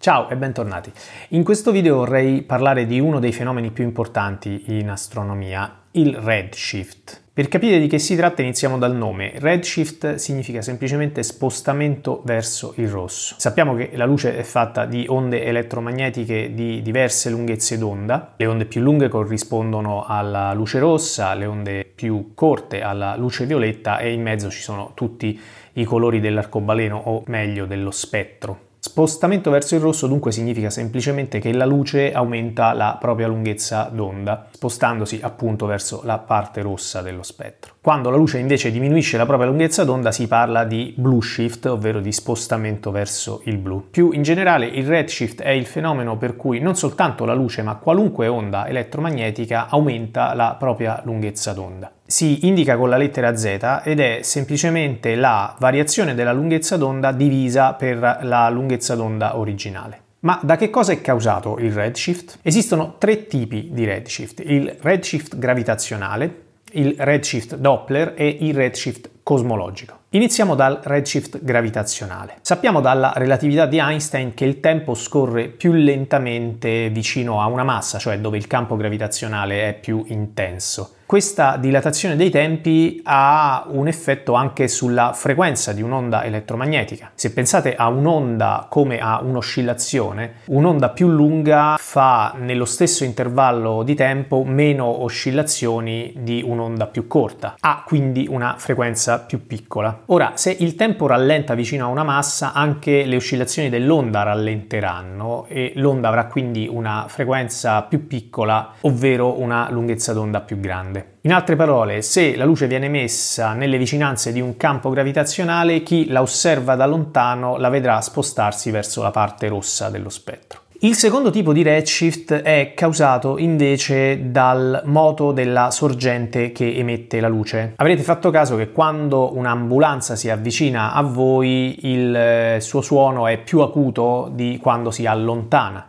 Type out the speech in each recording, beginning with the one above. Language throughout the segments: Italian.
Ciao e bentornati. In questo video vorrei parlare di uno dei fenomeni più importanti in astronomia, il redshift. Per capire di che si tratta iniziamo dal nome. Redshift significa semplicemente spostamento verso il rosso. Sappiamo che la luce è fatta di onde elettromagnetiche di diverse lunghezze d'onda. Le onde più lunghe corrispondono alla luce rossa, le onde più corte alla luce violetta e in mezzo ci sono tutti i colori dell'arcobaleno o meglio dello spettro. Spostamento verso il rosso dunque significa semplicemente che la luce aumenta la propria lunghezza d'onda, spostandosi appunto verso la parte rossa dello spettro. Quando la luce invece diminuisce la propria lunghezza d'onda si parla di blue shift, ovvero di spostamento verso il blu. Più in generale il redshift è il fenomeno per cui non soltanto la luce ma qualunque onda elettromagnetica aumenta la propria lunghezza d'onda si indica con la lettera Z ed è semplicemente la variazione della lunghezza d'onda divisa per la lunghezza d'onda originale. Ma da che cosa è causato il redshift? Esistono tre tipi di redshift, il redshift gravitazionale, il redshift Doppler e il redshift cosmologico. Iniziamo dal redshift gravitazionale. Sappiamo dalla relatività di Einstein che il tempo scorre più lentamente vicino a una massa, cioè dove il campo gravitazionale è più intenso. Questa dilatazione dei tempi ha un effetto anche sulla frequenza di un'onda elettromagnetica. Se pensate a un'onda come a un'oscillazione, un'onda più lunga fa nello stesso intervallo di tempo meno oscillazioni di un'onda più corta, ha quindi una frequenza più piccola. Ora, se il tempo rallenta vicino a una massa, anche le oscillazioni dell'onda rallenteranno e l'onda avrà quindi una frequenza più piccola, ovvero una lunghezza d'onda più grande. In altre parole, se la luce viene messa nelle vicinanze di un campo gravitazionale, chi la osserva da lontano la vedrà spostarsi verso la parte rossa dello spettro. Il secondo tipo di redshift è causato invece dal moto della sorgente che emette la luce. Avrete fatto caso che quando un'ambulanza si avvicina a voi il eh, suo suono è più acuto di quando si allontana.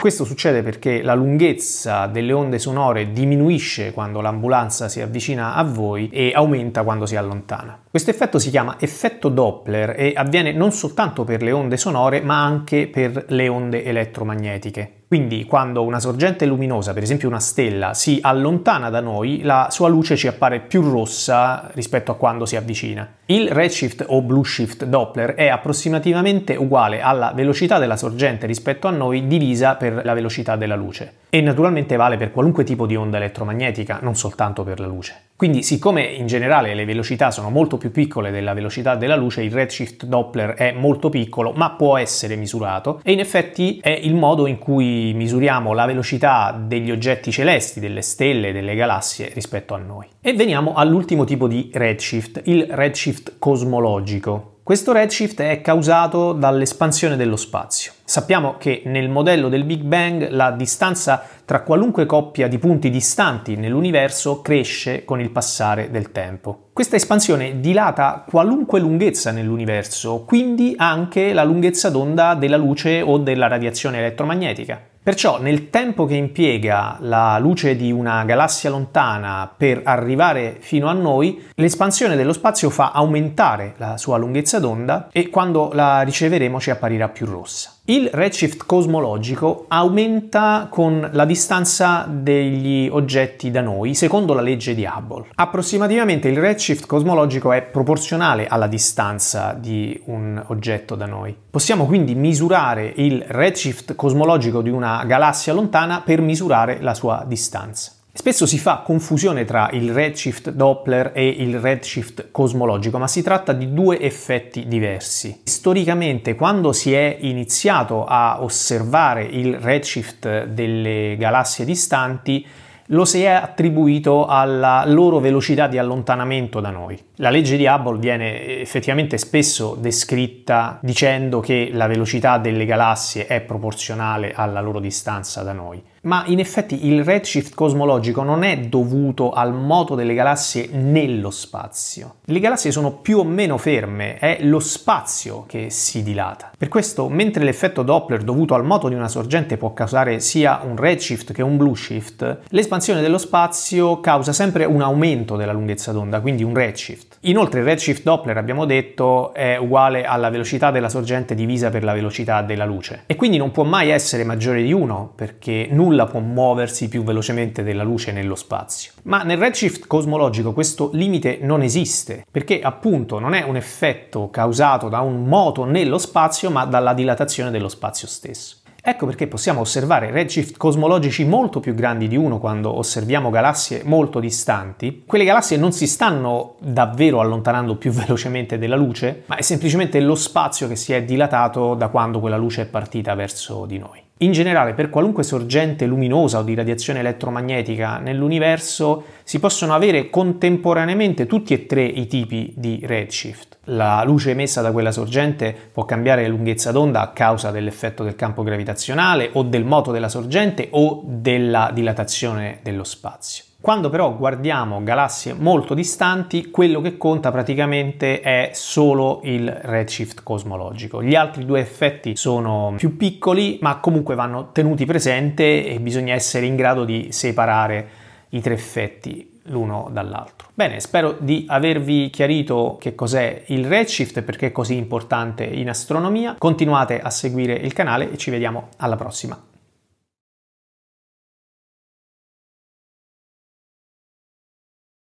Questo succede perché la lunghezza delle onde sonore diminuisce quando l'ambulanza si avvicina a voi e aumenta quando si allontana. Questo effetto si chiama effetto Doppler e avviene non soltanto per le onde sonore ma anche per le onde elettromagnetiche. Quindi quando una sorgente luminosa, per esempio una stella, si allontana da noi, la sua luce ci appare più rossa rispetto a quando si avvicina. Il redshift o blue shift Doppler è approssimativamente uguale alla velocità della sorgente rispetto a noi divisa per la velocità della luce e naturalmente vale per qualunque tipo di onda elettromagnetica, non soltanto per la luce. Quindi, siccome in generale le velocità sono molto più piccole della velocità della luce, il redshift Doppler è molto piccolo, ma può essere misurato e in effetti è il modo in cui misuriamo la velocità degli oggetti celesti, delle stelle, delle galassie rispetto a noi. E veniamo all'ultimo tipo di redshift, il redshift cosmologico. Questo redshift è causato dall'espansione dello spazio. Sappiamo che nel modello del Big Bang la distanza tra qualunque coppia di punti distanti nell'universo cresce con il passare del tempo. Questa espansione dilata qualunque lunghezza nell'universo, quindi anche la lunghezza d'onda della luce o della radiazione elettromagnetica. Perciò nel tempo che impiega la luce di una galassia lontana per arrivare fino a noi, l'espansione dello spazio fa aumentare la sua lunghezza d'onda e quando la riceveremo ci apparirà più rossa. Il redshift cosmologico aumenta con la distanza degli oggetti da noi, secondo la legge di Hubble. Approssimativamente il redshift cosmologico è proporzionale alla distanza di un oggetto da noi. Possiamo quindi misurare il redshift cosmologico di una galassia lontana per misurare la sua distanza. Spesso si fa confusione tra il redshift Doppler e il redshift cosmologico, ma si tratta di due effetti diversi. Storicamente, quando si è iniziato a osservare il redshift delle galassie distanti, lo si è attribuito alla loro velocità di allontanamento da noi. La legge di Hubble viene effettivamente spesso descritta dicendo che la velocità delle galassie è proporzionale alla loro distanza da noi. Ma in effetti il redshift cosmologico non è dovuto al moto delle galassie nello spazio. Le galassie sono più o meno ferme, è lo spazio che si dilata. Per questo, mentre l'effetto Doppler dovuto al moto di una sorgente può causare sia un redshift che un blue shift, l'espansione dello spazio causa sempre un aumento della lunghezza d'onda, quindi un redshift. Inoltre il redshift Doppler, abbiamo detto, è uguale alla velocità della sorgente divisa per la velocità della luce e quindi non può mai essere maggiore di 1 perché nulla può muoversi più velocemente della luce nello spazio. Ma nel redshift cosmologico questo limite non esiste perché appunto non è un effetto causato da un moto nello spazio ma dalla dilatazione dello spazio stesso. Ecco perché possiamo osservare redshift cosmologici molto più grandi di uno quando osserviamo galassie molto distanti. Quelle galassie non si stanno davvero allontanando più velocemente della luce, ma è semplicemente lo spazio che si è dilatato da quando quella luce è partita verso di noi. In generale, per qualunque sorgente luminosa o di radiazione elettromagnetica nell'universo si possono avere contemporaneamente tutti e tre i tipi di redshift. La luce emessa da quella sorgente può cambiare lunghezza d'onda a causa dell'effetto del campo gravitazionale o del moto della sorgente o della dilatazione dello spazio. Quando però guardiamo galassie molto distanti, quello che conta praticamente è solo il redshift cosmologico. Gli altri due effetti sono più piccoli, ma comunque vanno tenuti presente e bisogna essere in grado di separare i tre effetti l'uno dall'altro. Bene, spero di avervi chiarito che cos'è il redshift e perché è così importante in astronomia. Continuate a seguire il canale e ci vediamo alla prossima.